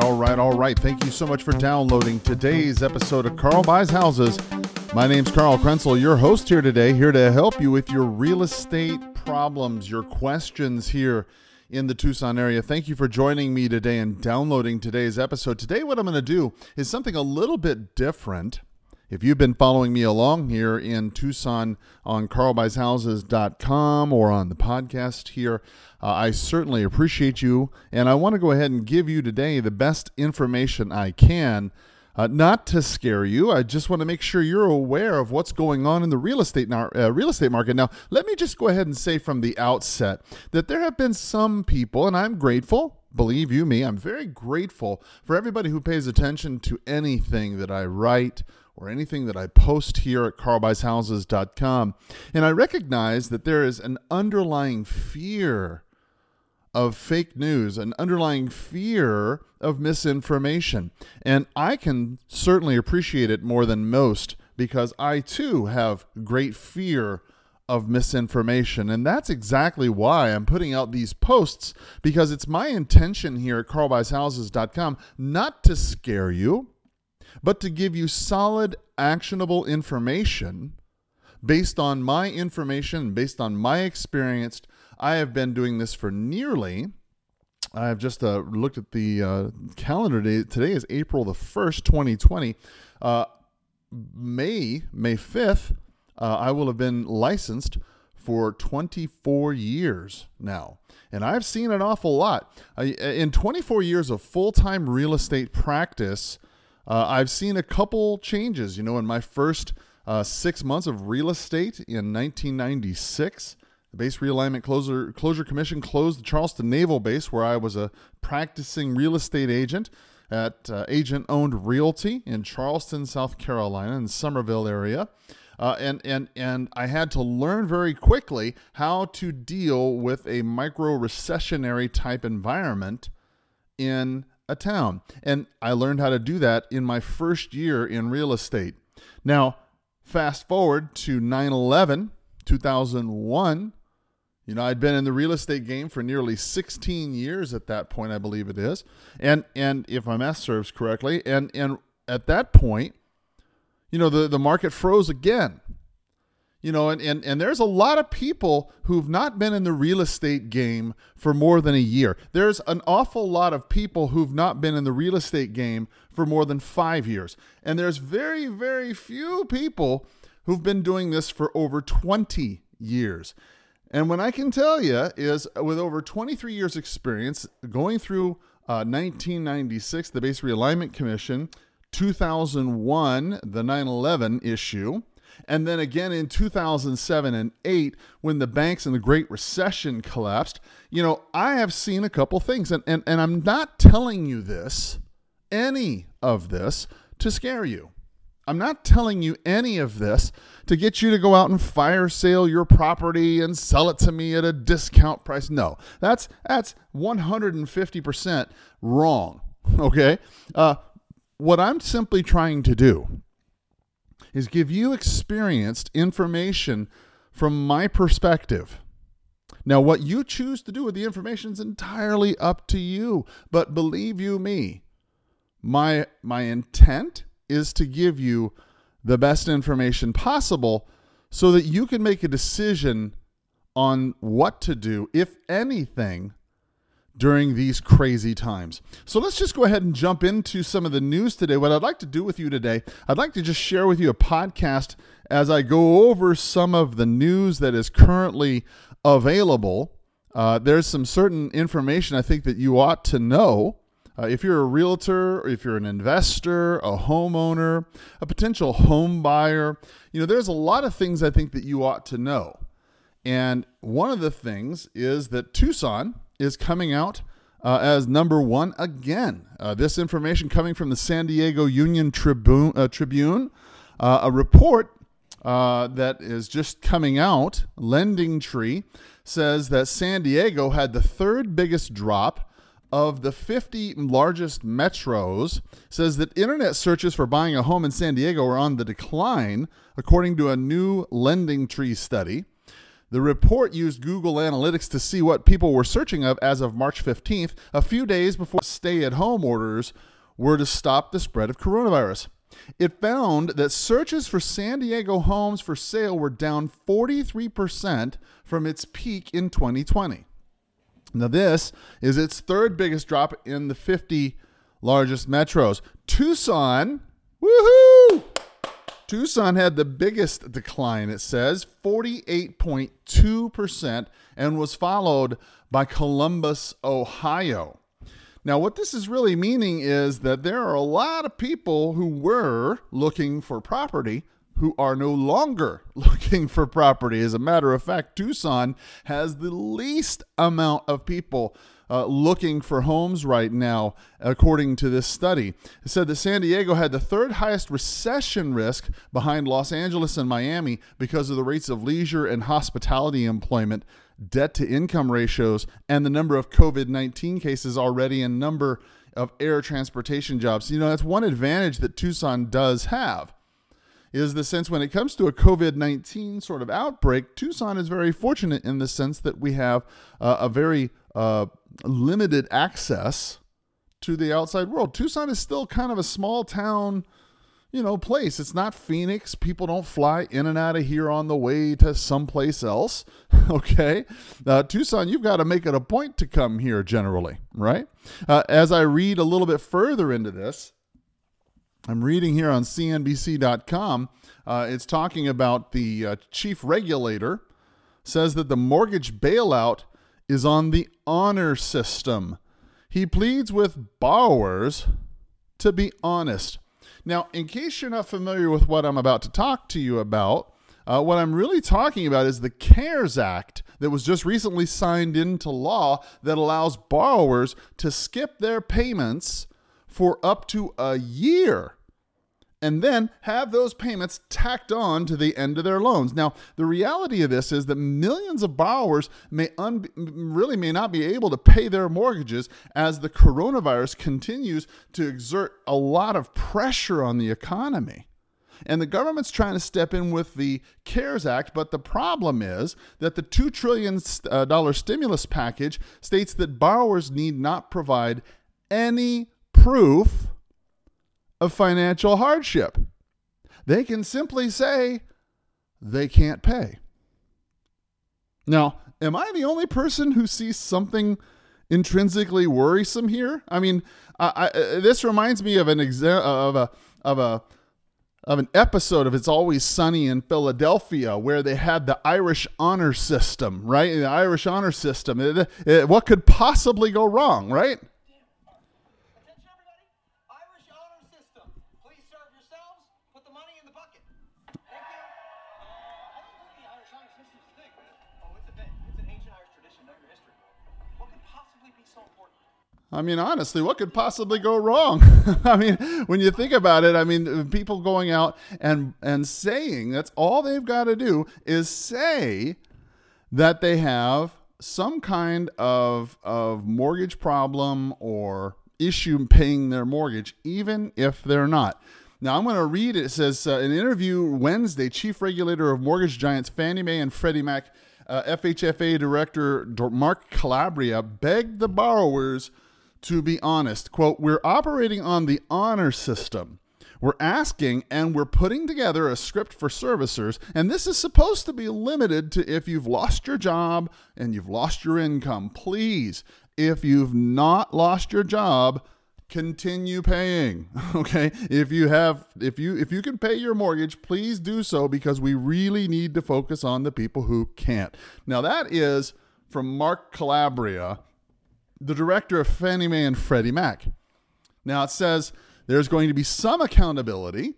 all right, all right. Thank you so much for downloading today's episode of Carl Buys Houses. My name's Carl Krenzel, your host here today, here to help you with your real estate problems, your questions here in the Tucson area. Thank you for joining me today and downloading today's episode. Today, what I'm going to do is something a little bit different. If you've been following me along here in Tucson on carlbuyshouses.com or on the podcast here, uh, I certainly appreciate you. And I want to go ahead and give you today the best information I can. Uh, not to scare you, I just want to make sure you're aware of what's going on in the real estate uh, real estate market. Now, let me just go ahead and say from the outset that there have been some people, and I'm grateful. Believe you me, I'm very grateful for everybody who pays attention to anything that I write or anything that I post here at carlbuyshouses.com. And I recognize that there is an underlying fear of fake news, an underlying fear of misinformation. And I can certainly appreciate it more than most because I too have great fear of misinformation. And that's exactly why I'm putting out these posts because it's my intention here at carlbuyshouses.com not to scare you but to give you solid, actionable information based on my information, based on my experience. I have been doing this for nearly. I have just uh, looked at the uh, calendar date. Today is April the 1st, 2020. Uh, May, May 5th, uh, I will have been licensed for 24 years now. And I've seen an awful lot. in 24 years of full time real estate practice, uh, I've seen a couple changes. You know, in my first uh, six months of real estate in 1996, the Base Realignment Closure, Closure Commission closed the Charleston Naval Base, where I was a practicing real estate agent at uh, Agent Owned Realty in Charleston, South Carolina, in Summerville area. Uh, and and and I had to learn very quickly how to deal with a micro recessionary type environment in a town. And I learned how to do that in my first year in real estate. Now, fast forward to 9 11, 2001. You know, I'd been in the real estate game for nearly 16 years at that point, I believe it is. And and if my math serves correctly, and and at that point, you know, the, the market froze again you know and, and and there's a lot of people who've not been in the real estate game for more than a year. There's an awful lot of people who've not been in the real estate game for more than five years. And there's very very few people who've been doing this for over 20 years. And what i can tell you is with over 23 years experience going through uh, 1996 the base realignment commission 2001 the 9-11 issue and then again in 2007 and 8 when the banks and the Great Recession collapsed, you know, I have seen a couple things. And, and, and I'm not telling you this, any of this, to scare you. I'm not telling you any of this to get you to go out and fire sale your property and sell it to me at a discount price. No, that's that's 150% wrong. Okay, uh, what I'm simply trying to do is give you experienced information from my perspective. Now, what you choose to do with the information is entirely up to you. But believe you me, my my intent is to give you the best information possible so that you can make a decision on what to do, if anything, during these crazy times. So let's just go ahead and jump into some of the news today. What I'd like to do with you today, I'd like to just share with you a podcast as I go over some of the news that is currently available. Uh, there's some certain information I think that you ought to know. Uh, if you're a realtor, or if you're an investor, a homeowner, a potential home buyer, you know, there's a lot of things I think that you ought to know. And one of the things is that Tucson, is coming out uh, as number one again. Uh, this information coming from the San Diego Union Tribune, uh, Tribune uh, a report uh, that is just coming out. Lending Tree says that San Diego had the third biggest drop of the 50 largest metros. Says that internet searches for buying a home in San Diego are on the decline, according to a new Lending Tree study. The report used Google Analytics to see what people were searching of as of March 15th, a few days before stay at home orders were to stop the spread of coronavirus. It found that searches for San Diego homes for sale were down 43% from its peak in 2020. Now, this is its third biggest drop in the 50 largest metros. Tucson, woohoo! Tucson had the biggest decline, it says 48.2%, and was followed by Columbus, Ohio. Now, what this is really meaning is that there are a lot of people who were looking for property who are no longer looking for property. As a matter of fact, Tucson has the least amount of people uh, looking for homes right now, according to this study. It said that San Diego had the third highest recession risk behind Los Angeles and Miami because of the rates of leisure and hospitality employment, debt to income ratios, and the number of COVID 19 cases already and number of air transportation jobs. You know, that's one advantage that Tucson does have is the sense when it comes to a COVID 19 sort of outbreak, Tucson is very fortunate in the sense that we have uh, a very uh, limited access to the outside world. Tucson is still kind of a small town, you know, place. It's not Phoenix. People don't fly in and out of here on the way to someplace else. okay. Uh, Tucson, you've got to make it a point to come here generally, right? Uh, as I read a little bit further into this, I'm reading here on CNBC.com. Uh, it's talking about the uh, chief regulator says that the mortgage bailout is on the honor system. He pleads with borrowers to be honest. Now, in case you're not familiar with what I'm about to talk to you about, uh, what I'm really talking about is the CARES Act that was just recently signed into law that allows borrowers to skip their payments for up to a year and then have those payments tacked on to the end of their loans. Now, the reality of this is that millions of borrowers may un- really may not be able to pay their mortgages as the coronavirus continues to exert a lot of pressure on the economy. And the government's trying to step in with the CARES Act, but the problem is that the $2 trillion uh, stimulus package states that borrowers need not provide any proof of financial hardship. They can simply say they can't pay. Now, am I the only person who sees something intrinsically worrisome here? I mean, I, I, this reminds me of an exa- of a of a of an episode of It's Always Sunny in Philadelphia where they had the Irish honor system, right? The Irish honor system. It, it, what could possibly go wrong, right? I mean, honestly, what could possibly go wrong? I mean, when you think about it, I mean, people going out and and saying that's all they've got to do is say that they have some kind of of mortgage problem or issue paying their mortgage, even if they're not. Now, I'm going to read it. It says, uh, in an interview Wednesday, Chief Regulator of Mortgage Giants Fannie Mae and Freddie Mac, uh, FHFA Director Mark Calabria begged the borrowers to be honest. Quote, we're operating on the honor system. We're asking and we're putting together a script for servicers, and this is supposed to be limited to if you've lost your job and you've lost your income. Please, if you've not lost your job, continue paying okay if you have if you if you can pay your mortgage please do so because we really need to focus on the people who can't now that is from mark calabria the director of Fannie Mae and Freddie Mac. Now it says there's going to be some accountability.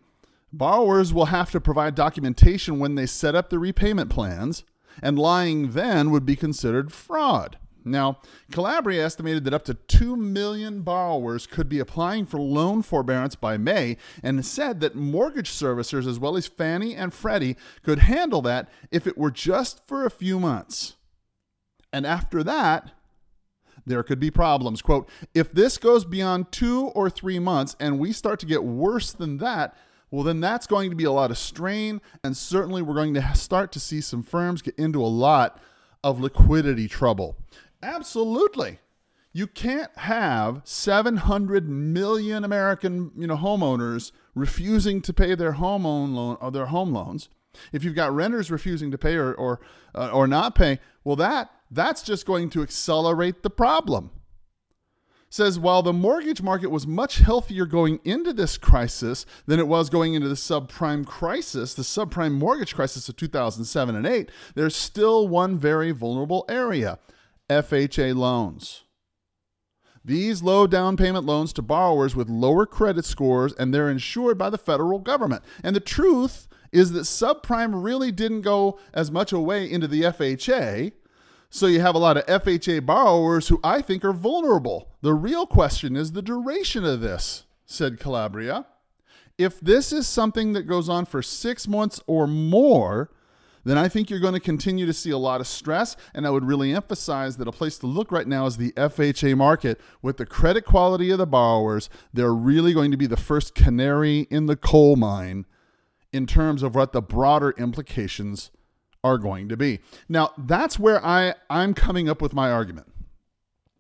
Borrowers will have to provide documentation when they set up the repayment plans, and lying then would be considered fraud. Now, Calabria estimated that up to 2 million borrowers could be applying for loan forbearance by May and said that mortgage servicers, as well as Fannie and Freddie, could handle that if it were just for a few months. And after that, there could be problems. Quote, if this goes beyond two or three months and we start to get worse than that, well, then that's going to be a lot of strain. And certainly we're going to start to see some firms get into a lot of liquidity trouble. Absolutely. You can't have 700 million American, you know, homeowners refusing to pay their home loan or uh, their home loans. If you've got renters refusing to pay or or uh, or not pay, well that that's just going to accelerate the problem. Says while the mortgage market was much healthier going into this crisis than it was going into the subprime crisis, the subprime mortgage crisis of 2007 and 8, there's still one very vulnerable area FHA loans. These low down payment loans to borrowers with lower credit scores and they're insured by the federal government. And the truth is that subprime really didn't go as much away into the FHA. So you have a lot of FHA borrowers who I think are vulnerable. The real question is the duration of this, said Calabria. If this is something that goes on for six months or more, then I think you're going to continue to see a lot of stress. And I would really emphasize that a place to look right now is the FHA market with the credit quality of the borrowers. They're really going to be the first canary in the coal mine in terms of what the broader implications are going to be. Now, that's where I, I'm coming up with my argument.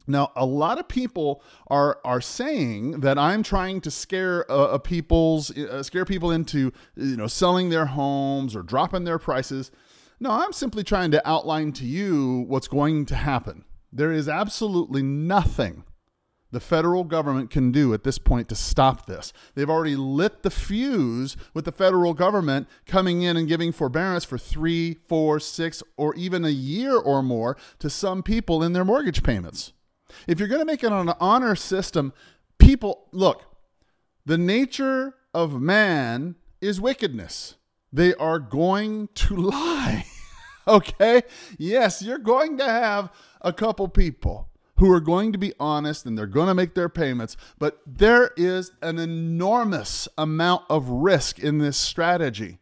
Now, a lot of people are are saying that I'm trying to scare uh, people's uh, scare people into you know selling their homes or dropping their prices. No, I'm simply trying to outline to you what's going to happen. There is absolutely nothing the federal government can do at this point to stop this. They've already lit the fuse with the federal government coming in and giving forbearance for three, four, six, or even a year or more to some people in their mortgage payments. If you're going to make it an honor system, people look, the nature of man is wickedness. They are going to lie. okay? Yes, you're going to have a couple people who are going to be honest and they're going to make their payments. But there is an enormous amount of risk in this strategy.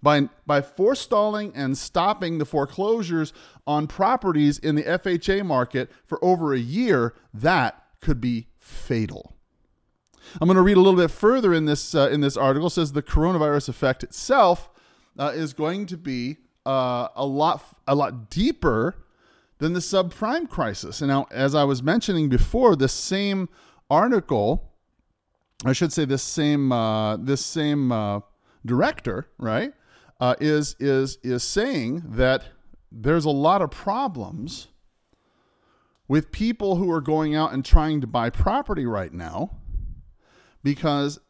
By, by forestalling and stopping the foreclosures on properties in the FHA market for over a year, that could be fatal. I'm going to read a little bit further in this uh, in this article. It says the coronavirus effect itself uh, is going to be uh, a lot a lot deeper than the subprime crisis. And now, as I was mentioning before, this same article, I should say, this same uh, this same uh, director, right, uh, is is is saying that there's a lot of problems with people who are going out and trying to buy property right now because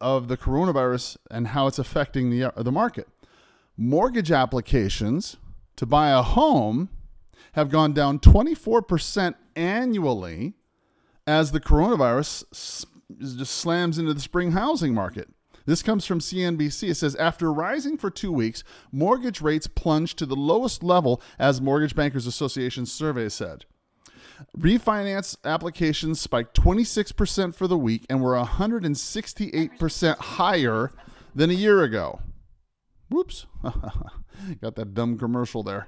of the coronavirus and how it's affecting the the market. Mortgage applications to buy a home have gone down 24% annually as the coronavirus just slams into the spring housing market. This comes from CNBC. It says after rising for two weeks, mortgage rates plunged to the lowest level, as Mortgage Bankers Association survey said. Refinance applications spiked 26% for the week and were 168% higher than a year ago. Whoops. Got that dumb commercial there.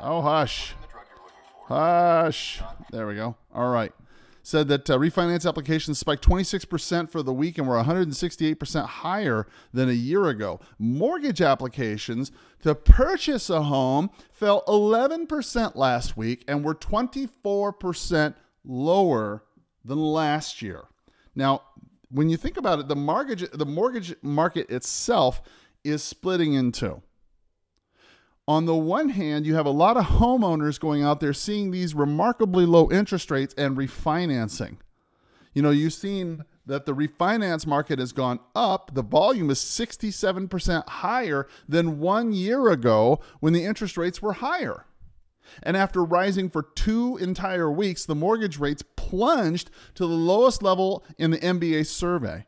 Oh, hush. Hush. There we go. All right. Said that uh, refinance applications spiked 26% for the week and were 168% higher than a year ago. Mortgage applications to purchase a home fell 11% last week and were 24% lower than last year. Now, when you think about it, the mortgage the mortgage market itself is splitting in two on the one hand, you have a lot of homeowners going out there seeing these remarkably low interest rates and refinancing. You know, you've seen that the refinance market has gone up. The volume is 67% higher than one year ago when the interest rates were higher. And after rising for two entire weeks, the mortgage rates plunged to the lowest level in the MBA survey.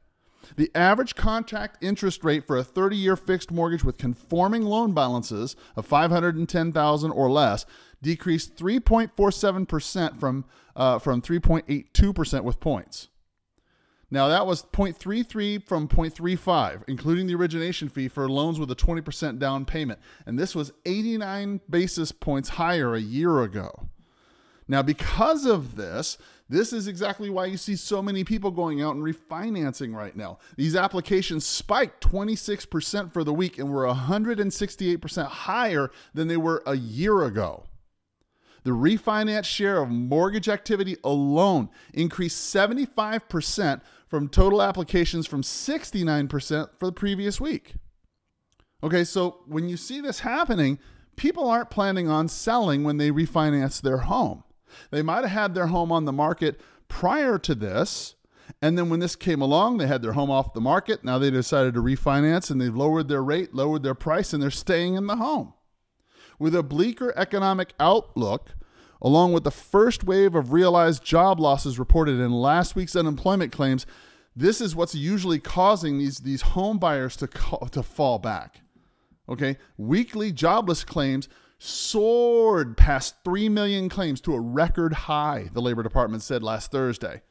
The average contract interest rate for a 30-year fixed mortgage with conforming loan balances of 510,000 or less decreased 3.47% from uh, from 3.82% with points. Now that was 0.33 from 0.35, including the origination fee for loans with a 20% down payment, and this was 89 basis points higher a year ago. Now, because of this, This is exactly why you see so many people going out and refinancing right now. These applications spiked 26% for the week and were 168% higher than they were a year ago. The refinance share of mortgage activity alone increased 75% from total applications from 69% for the previous week. Okay, so when you see this happening, people aren't planning on selling when they refinance their home. They might have had their home on the market prior to this. And then when this came along, they had their home off the market. Now they decided to refinance and they've lowered their rate, lowered their price, and they're staying in the home. With a bleaker economic outlook, along with the first wave of realized job losses reported in last week's unemployment claims, this is what's usually causing these, these home buyers to, call, to fall back. Okay, weekly jobless claims soared past 3 million claims to a record high, the Labor Department said last Thursday.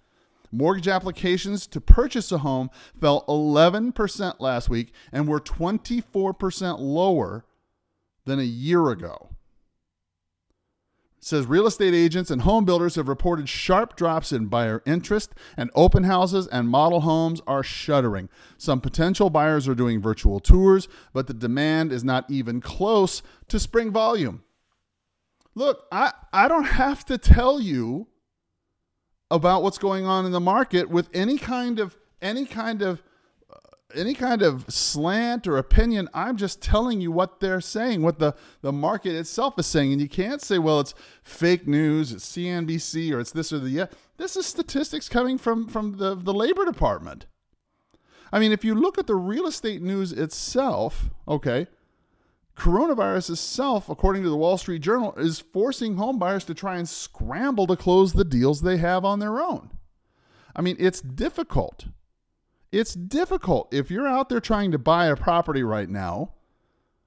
Mortgage applications to purchase a home fell 11% last week and were 24% lower than a year ago says real estate agents and home builders have reported sharp drops in buyer interest, and open houses and model homes are shuttering. Some potential buyers are doing virtual tours, but the demand is not even close to spring volume. Look, I, I don't have to tell you about what's going on in the market with any kind of any kind of any kind of slant or opinion. I'm just telling you what they're saying, what the, the market itself is saying. And you can't say, well, it's fake news, it's CNBC, or it's this or the yeah. This is statistics coming from, from the, the Labor Department. I mean, if you look at the real estate news itself, okay, coronavirus itself, according to the Wall Street Journal, is forcing home buyers to try and scramble to close the deals they have on their own. I mean, it's difficult it's difficult. If you're out there trying to buy a property right now,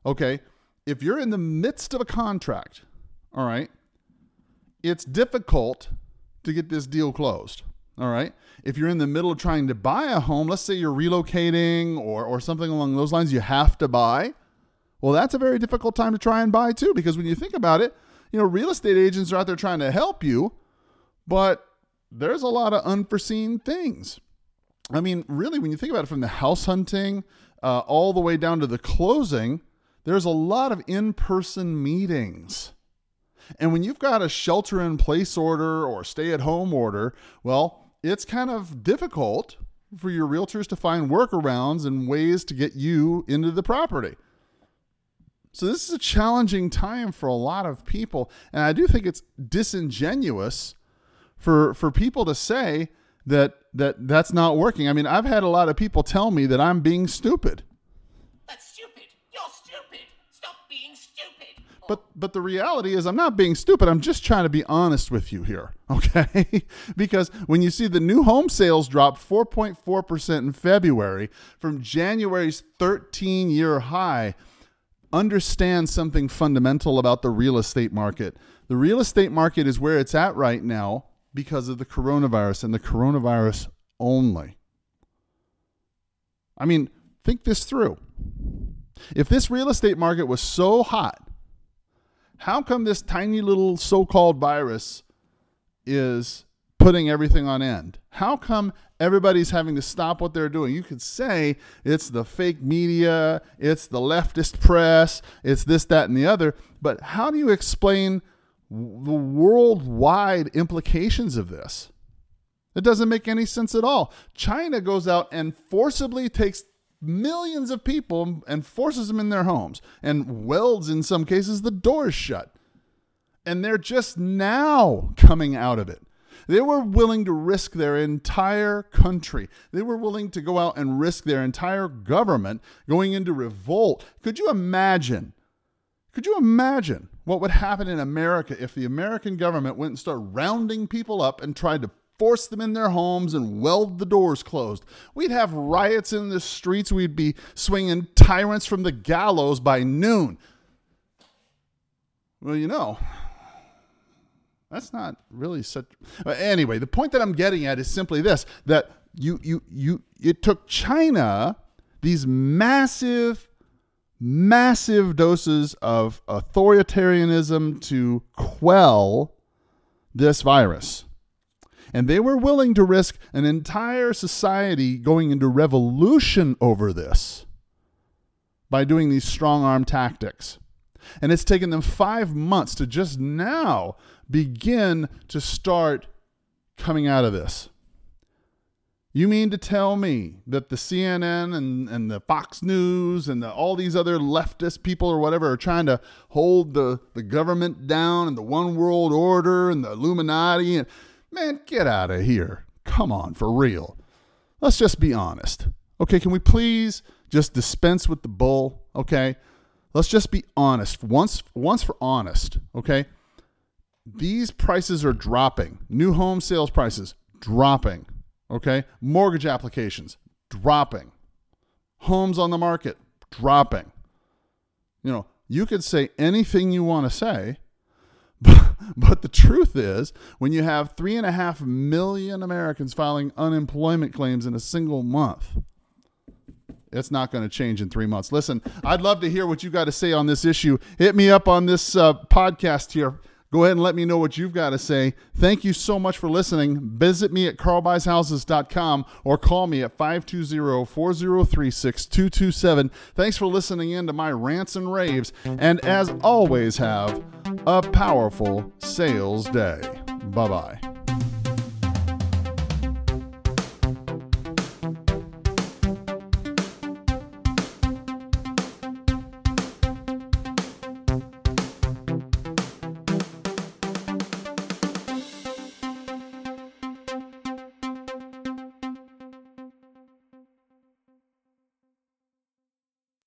okay, if you're in the midst of a contract, all right, it's difficult to get this deal closed. All right. If you're in the middle of trying to buy a home, let's say you're relocating or, or something along those lines, you have to buy. Well, that's a very difficult time to try and buy too, because when you think about it, you know, real estate agents are out there trying to help you, but there's a lot of unforeseen things. I mean, really, when you think about it from the house hunting uh, all the way down to the closing, there's a lot of in person meetings. And when you've got a shelter in place order or stay at home order, well, it's kind of difficult for your realtors to find workarounds and ways to get you into the property. So, this is a challenging time for a lot of people. And I do think it's disingenuous for, for people to say, that that that's not working. I mean, I've had a lot of people tell me that I'm being stupid. That's stupid. You're stupid. Stop being stupid. But but the reality is I'm not being stupid. I'm just trying to be honest with you here, okay? because when you see the new home sales drop 4.4% in February from January's 13-year high, understand something fundamental about the real estate market. The real estate market is where it's at right now because of the coronavirus and the coronavirus only. I mean, think this through. If this real estate market was so hot, how come this tiny little so called virus is putting everything on end? How come everybody's having to stop what they're doing? You could say it's the fake media, it's the leftist press, it's this, that, and the other, but how do you explain the worldwide implications of this. It doesn't make any sense at all. China goes out and forcibly takes millions of people and forces them in their homes and welds, in some cases, the doors shut. And they're just now coming out of it. They were willing to risk their entire country. They were willing to go out and risk their entire government going into revolt. Could you imagine? Could you imagine what would happen in America if the American government went and started rounding people up and tried to force them in their homes and weld the doors closed. We'd have riots in the streets. We'd be swinging tyrants from the gallows by noon. Well, you know, that's not really such. Uh, anyway, the point that I'm getting at is simply this: that you you you it took China these massive massive doses of authoritarianism to quell this virus. And they were willing to risk an entire society going into revolution over this by doing these strong arm tactics. And it's taken them five months to just now begin to start coming out of this. You mean to tell me that the CNN and, and the Fox News and the, all these other leftist people or whatever are trying to hold the, the government down and the one world order and the Illuminati? And man, get out of here. Come on, for real. Let's just be honest. Okay, can we please just dispense with the bull? Okay, let's just be honest. Once, once for honest. Okay, these prices are dropping. New home sales prices dropping. Okay. Mortgage applications dropping. Homes on the market dropping. You know, you could say anything you want to say, but, but the truth is, when you have three and a half million Americans filing unemployment claims in a single month, it's not going to change in three months. Listen, I'd love to hear what you got to say on this issue. Hit me up on this uh, podcast here Go ahead and let me know what you've got to say. Thank you so much for listening. Visit me at carlbuyshouses.com or call me at 520-403-6227. Thanks for listening in to my rants and raves. And as always, have a powerful sales day. Bye-bye.